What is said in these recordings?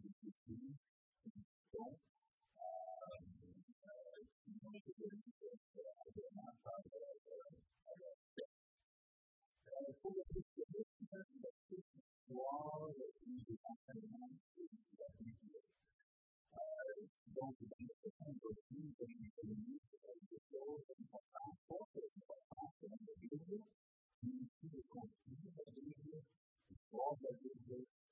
其中，呃，呃，一些一些一些，呃，呃，呃，呃，包括一些其他的，比如说，重要的、非常重要的、非常重要的、非常重要的，以及一些重要的、重要的、重要的。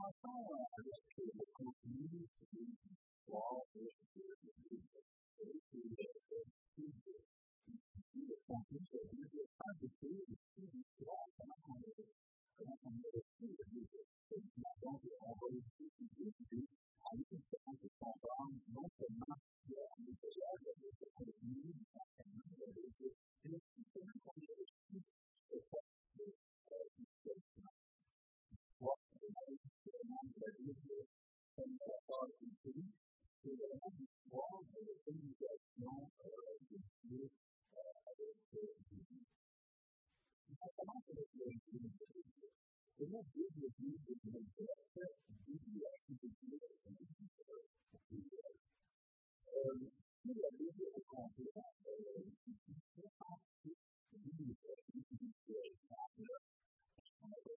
他当然是受不住敌人的袭击，王和士的自己的人数也是不足，一个上古小人是看着所有的敌人死亡，他们还没有，他们还没有自己的那个，当时还会自己自己的还是想着上当，能怎么？la Bible comme la parole de Christ, c'est vraiment l'histoire de l'organisation de Dieu avec Jésus. Ça commence avec le Jésus. Et là, Dieu le dit, il le dit, il a fait Jésus a été Dieu, il a dit pour Dieu. Il a déjà rencontré différentes Jésus, il a été Dieu, il a été Dieu,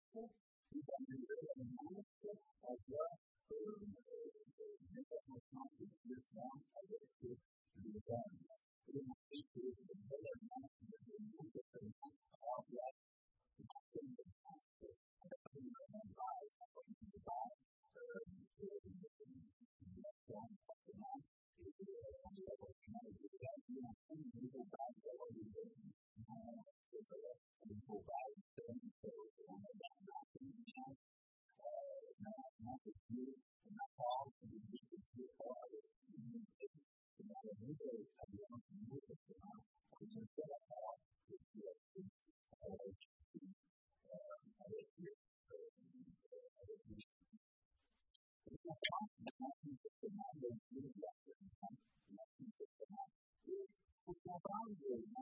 y también de la ayuda những dạng thực hành mà chúng ta thực hành. Chúng ta bao giờ mà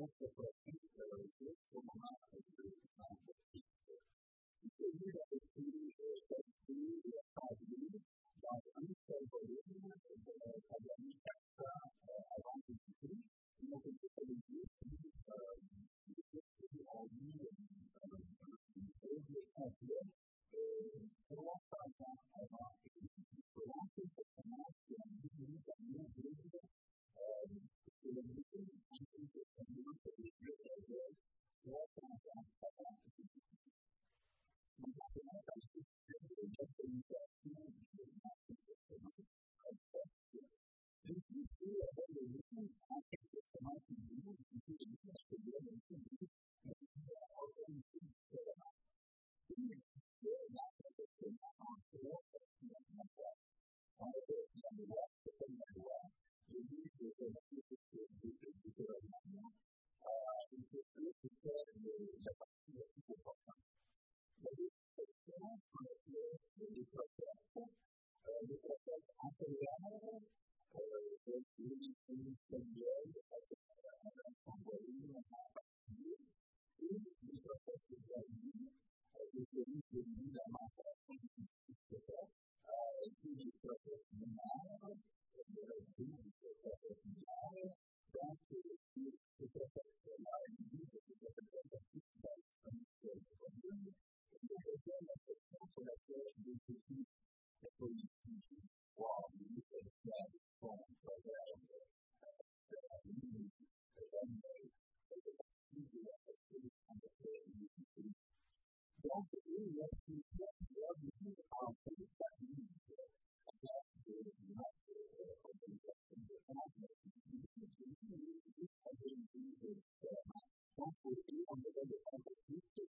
Lucifer Apple, anyone that does this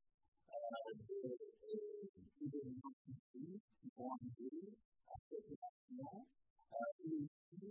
événements qui vont arriver à cette nation, et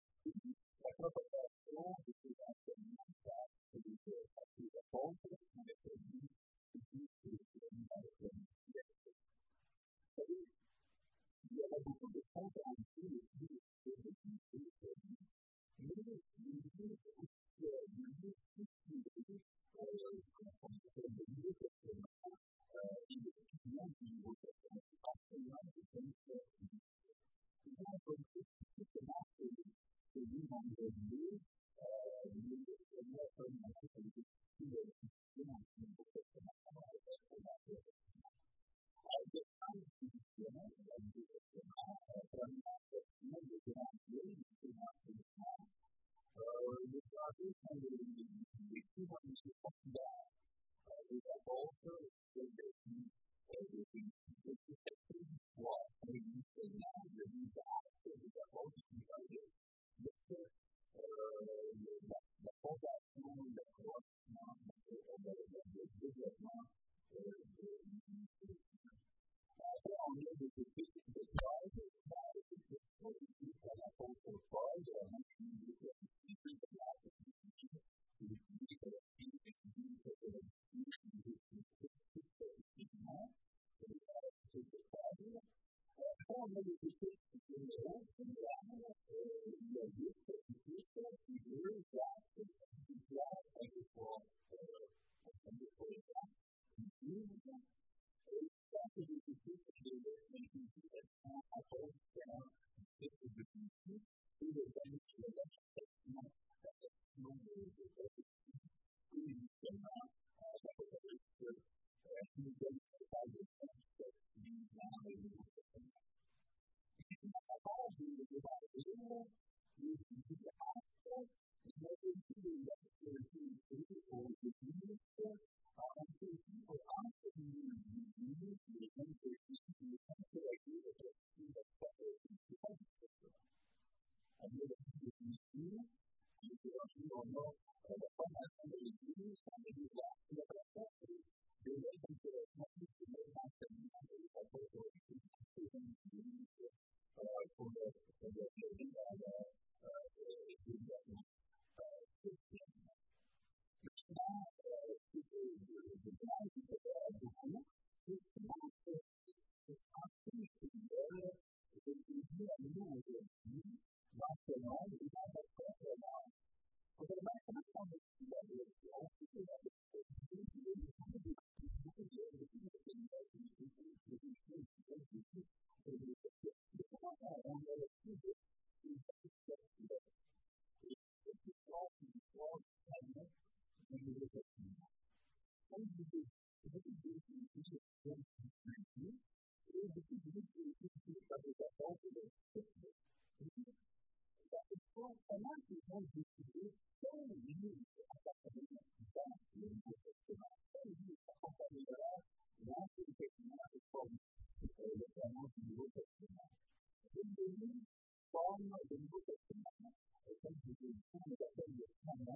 forma de muchas semanas, es el que se llama la serie humana,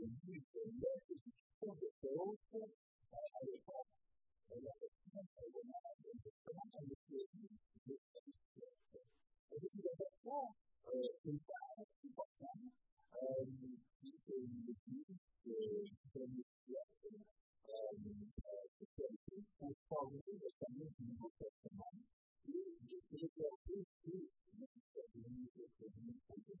De los que se han los años, y la cuestión de la vida de de la persona, una parte importante, es que de la vida y se han hecho de la vida de.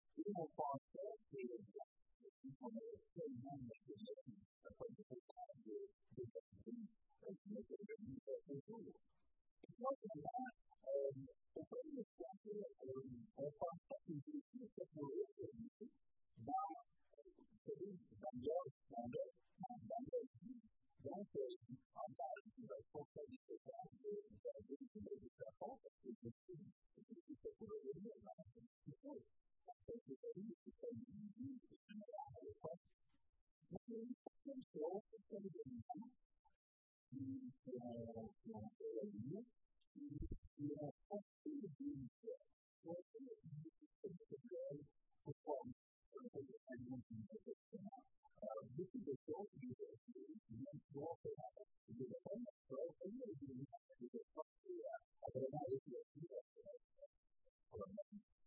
we will fall devastated if people may say none of the mission of what they have to do to make it a new rule. It's not a lot of the way the structure of the process is used to create a new by Daniel's standard, not Daniel's That's a unbiased intellectual study that has been done in the focus of the students. It's a really amazing story. 我们这个地区和以及其他的还有，一些全球各地的银行，嗯，呃，银行的业务，以及一些国际的，呃，国际的金融机构，包括，呃，一些大型的银行，呃，比如说中国的一些银行，中国很多，因为很多，很多银的这个上市啊，当然也一些，呃，很多。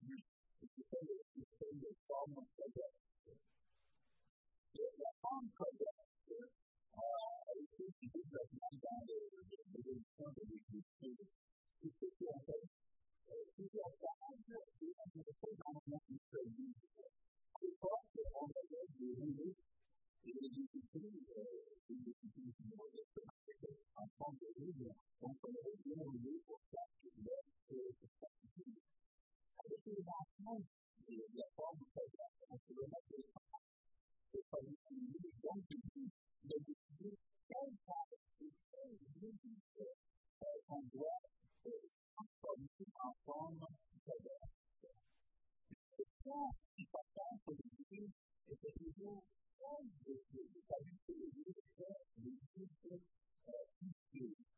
La femme progresse à l'étude du développement dans l'évolution de l'Église. C'est ce qui en fait plusieurs pages on ne pas de choses. À l'époque, on avait des rouleaux et des études, des de ada tiga macam di platform kita yang sebenarnya kita perlu memiliki dan kita perlu memiliki dan kita perlu memiliki dan kita perlu memiliki dan kita perlu memiliki dan kita perlu memiliki dan kita perlu memiliki dan kita perlu memiliki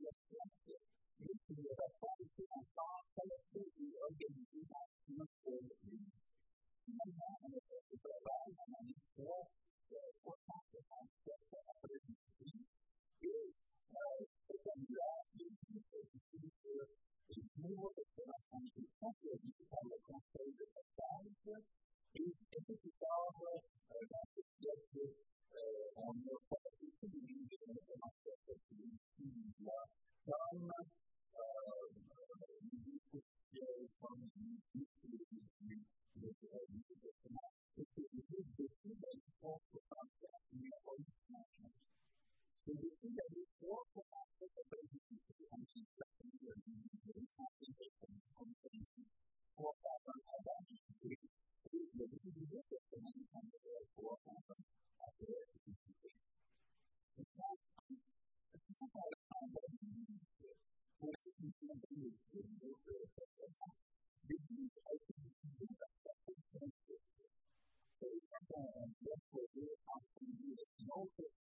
culture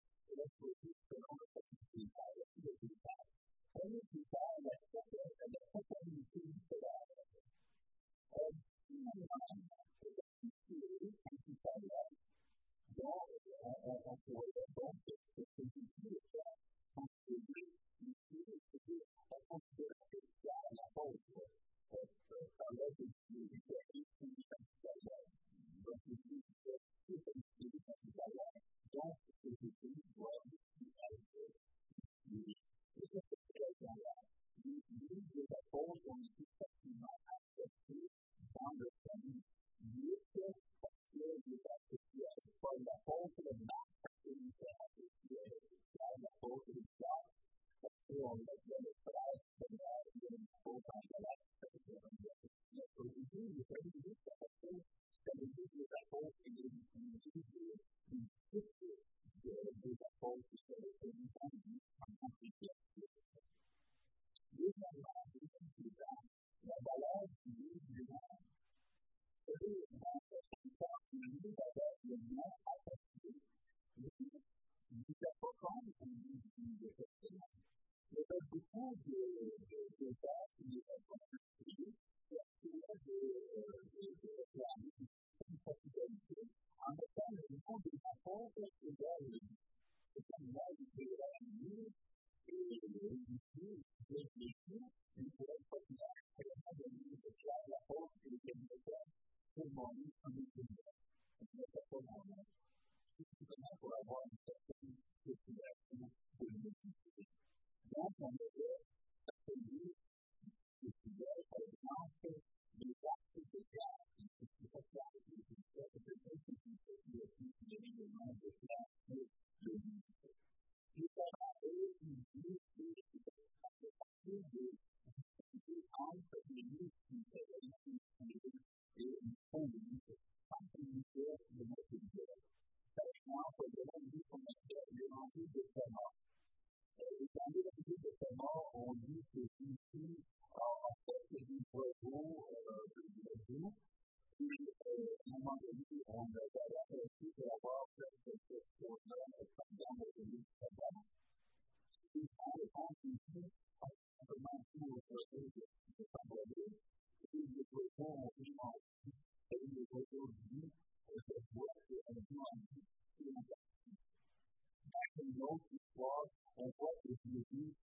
Nikki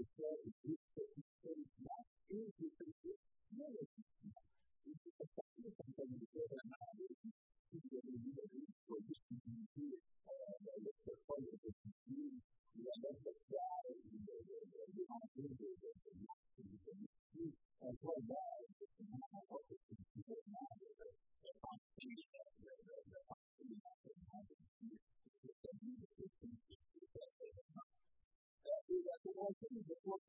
et faire des satisfaits, et des satisfaits, see the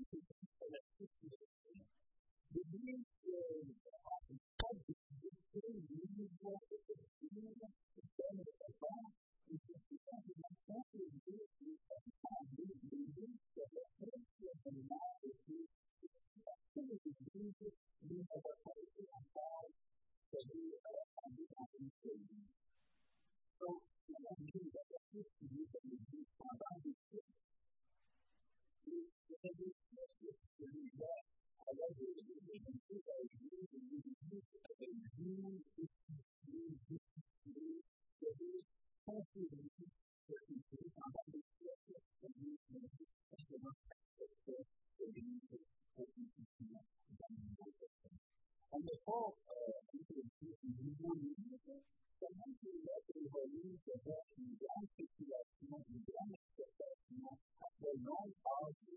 Thank you.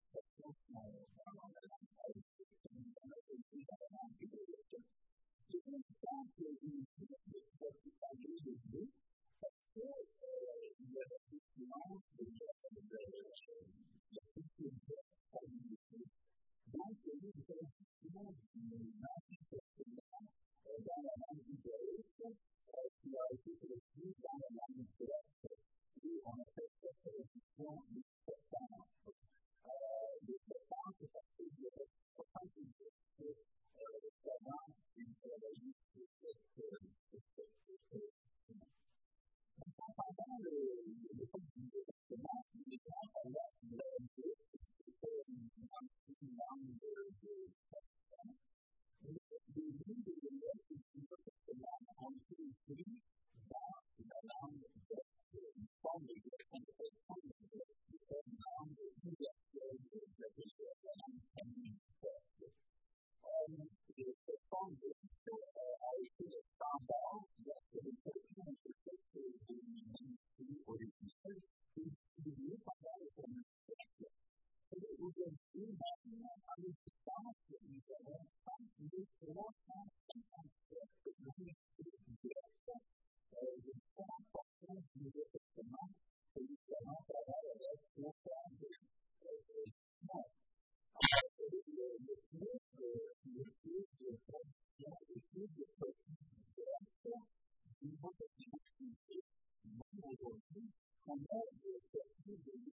And that is that you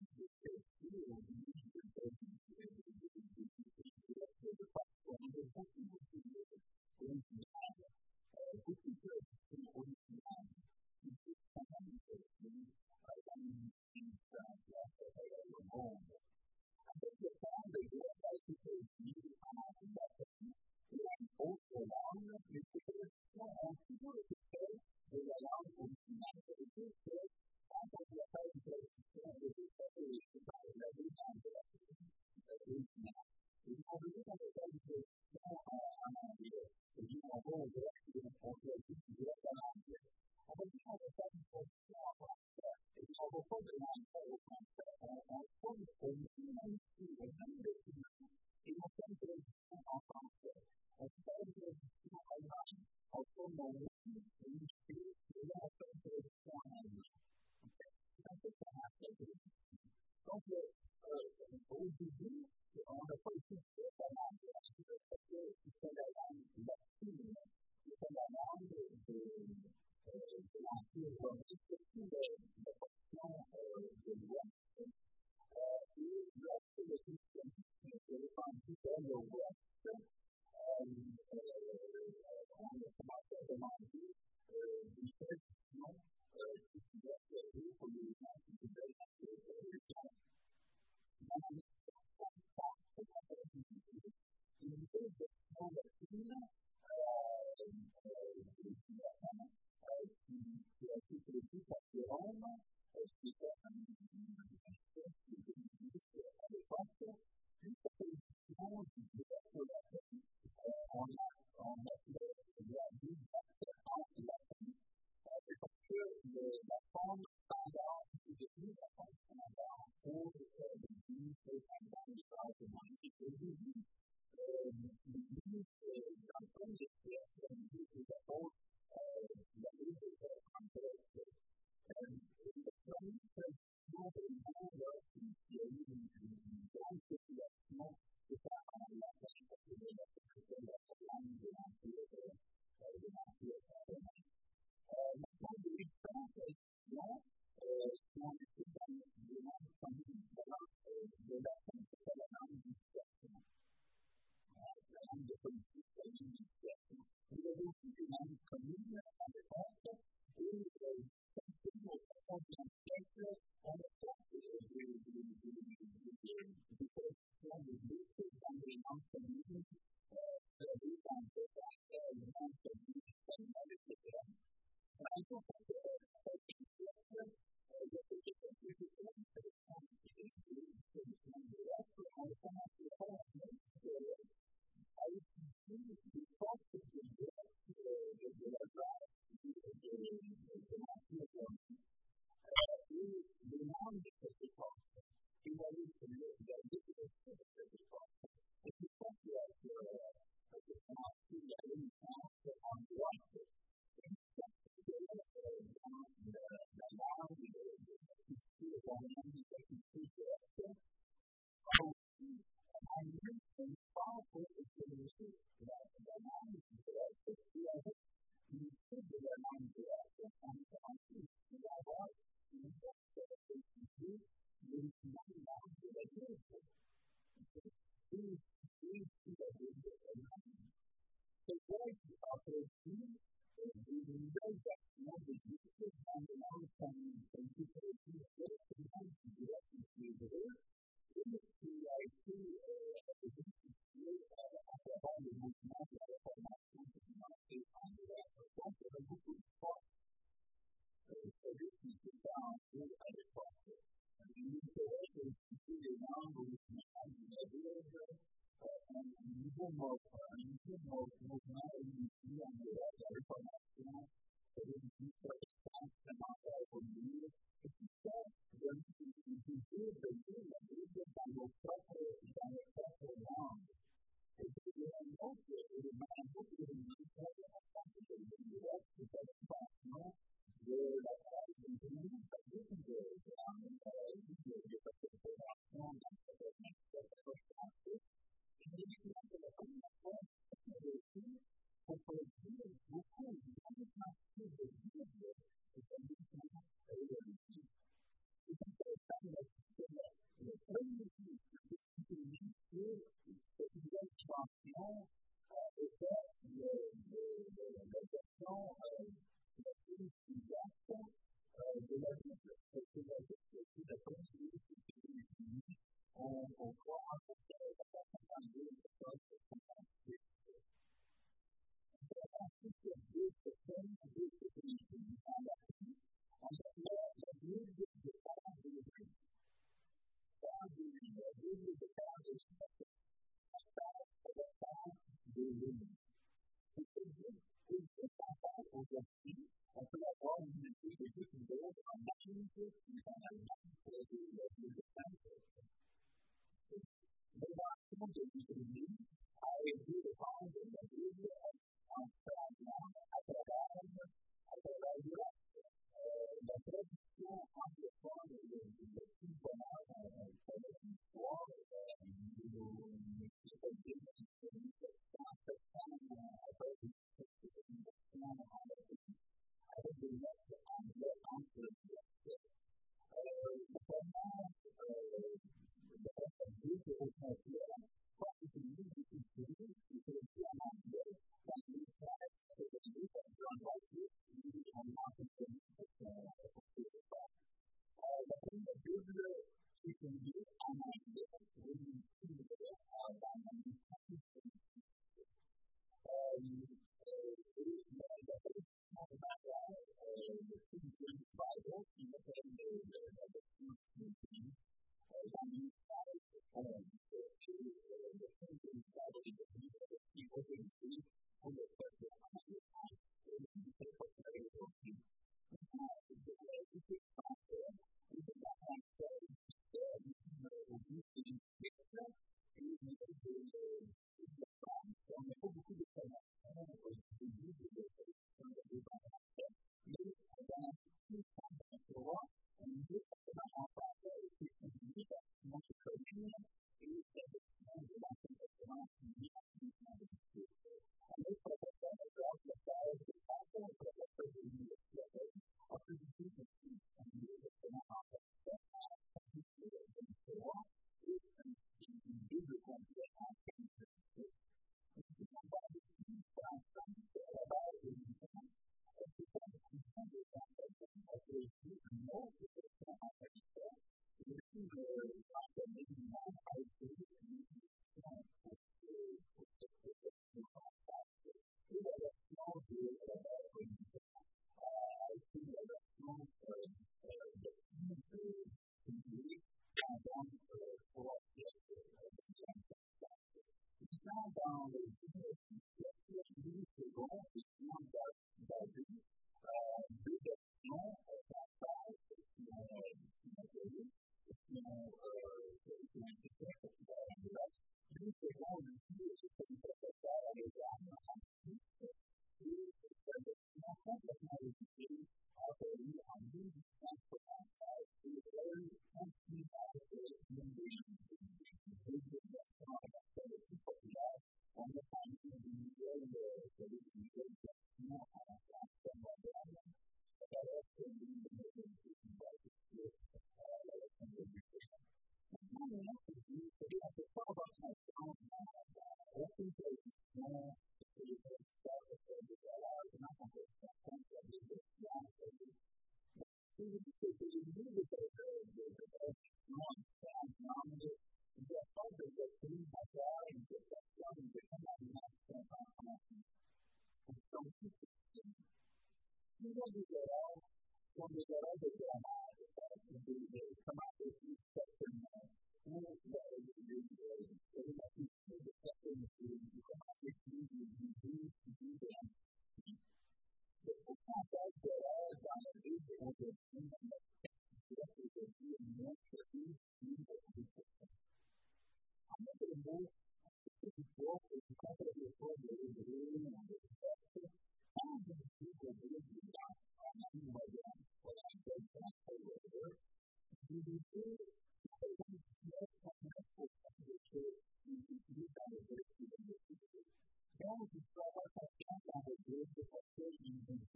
different statements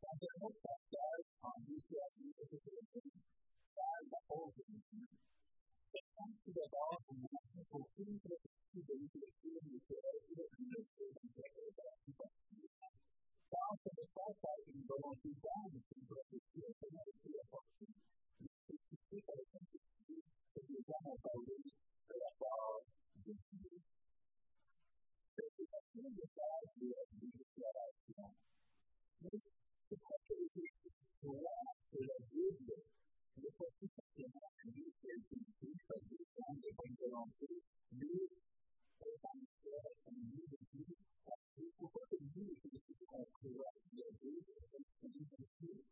nas pessoas que vivem dela, que vivem dentro de nós. Assim que a vida, nós temos que ter fora da verdade, vai vir tudo que é, tudo que é, tudo que é, Quando eu não passar a vida, a vida que da outra. É muito legal um pouquinho para a literatura do cérebro e das coisas que é Então, quando faz parte de uma atividade, tem professor, tem uma leitura forte, significa que utilizar uma saúde pela qual decidir. Preocupação de base é a declaração. Mas, se qualquer jeito, doar pela dúvida, depois que com depois de não ter mil preparências com mil de o contenido que ele fica com o dia a dia, ele tem que investir.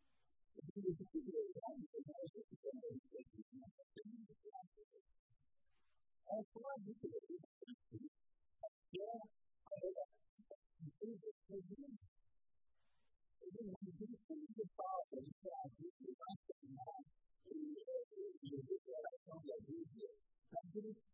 O que ele fica grande, ele vai ter que ter uma vida na família. É só a vida da vida que é a relação de 我们自己可以把握的这些事情，当然，我们。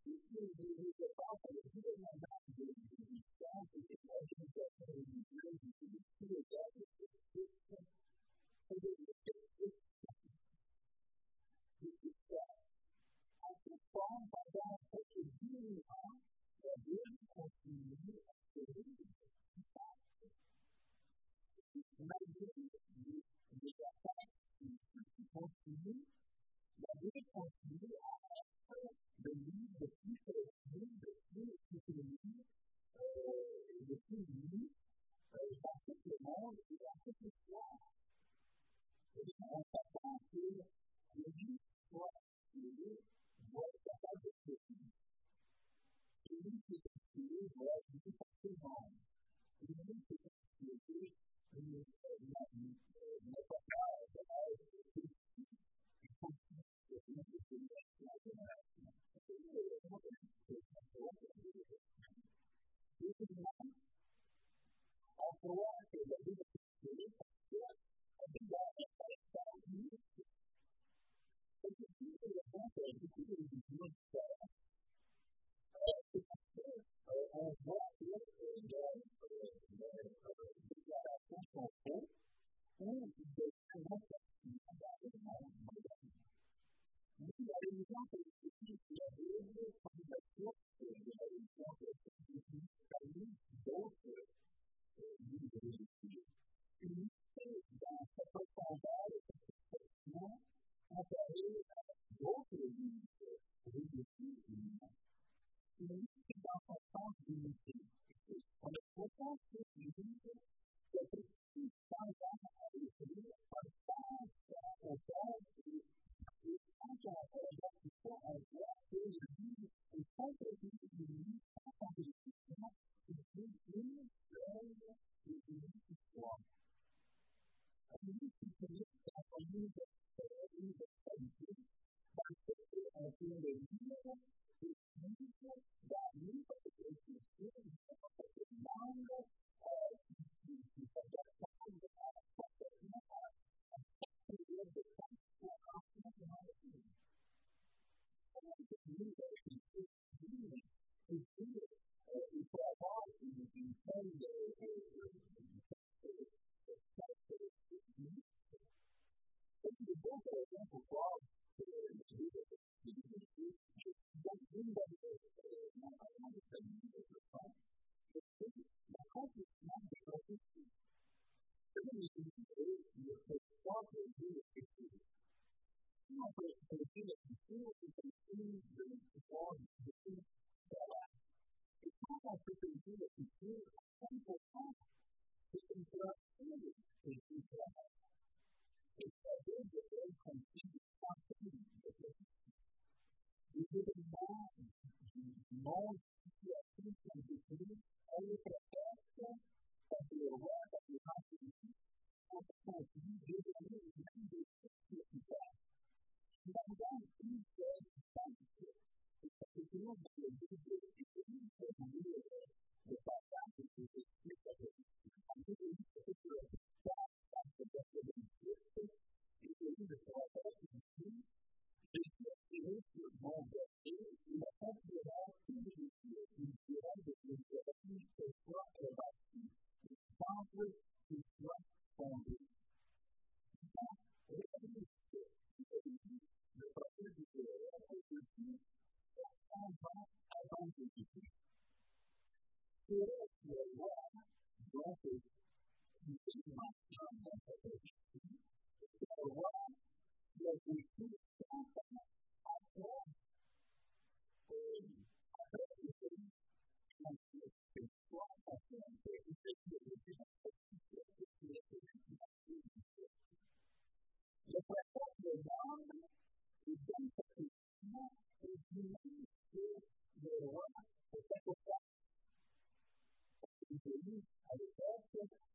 God dire qu'on dit des centaines de personnes. Les événements du monde, situation sont décrits, elles les protègent, parce que le roi, parce que les gens qui disent, on peut continuer de donner les mêmes des choses qui sont faites. Finalement, une seule instance, et ça se trouve dans le livre de l'Église, pour lire le passage de ces esprits, ça veut dire, en tout cas, c'est que ça, ça se passe de l'Église, et que lui, de son appel, il dit, Jésus a tiré sur mon verset, il a considéré tous les défis, il dira de l'Église, que soit est bâti, le temple soit fondé. Regardez ce le prophète du Seigneur, a été dit, 100 ans avant Jésus-Christ. C'est le roi, donc, qui est mentionné dans cette écriture, c'est le roi qui a vécu 100 ans après, après le pays, qui a été fait quoi, parce qu'il a été effectué depuis la société, et qui a été effectué Le prophète de l'homme, il the world, yet we keep something of God. The presence of God is something that is unique to the world, the sacrifice. It is unique to the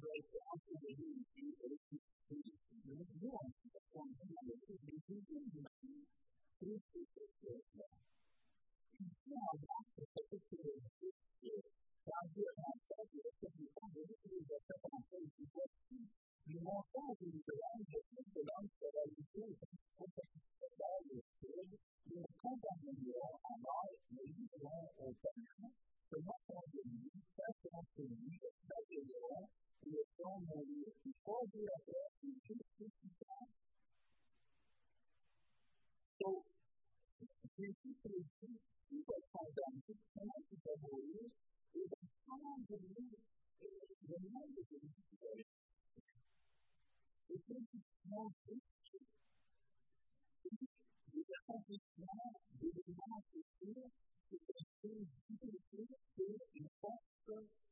break down to the unity in the particular issue. God the issue that's up on You the people on the way you do something that in your own life, maybe your own or better. So, not only you, that's also in your phone maybe is before you have to ask you to speak to the So, of people people call them, just people, with their beliefs, is a strong belief in the language of the story. It takes a small history. You just have to smell, you just have to feel, you just have to feel, you just have to feel, you just have to feel,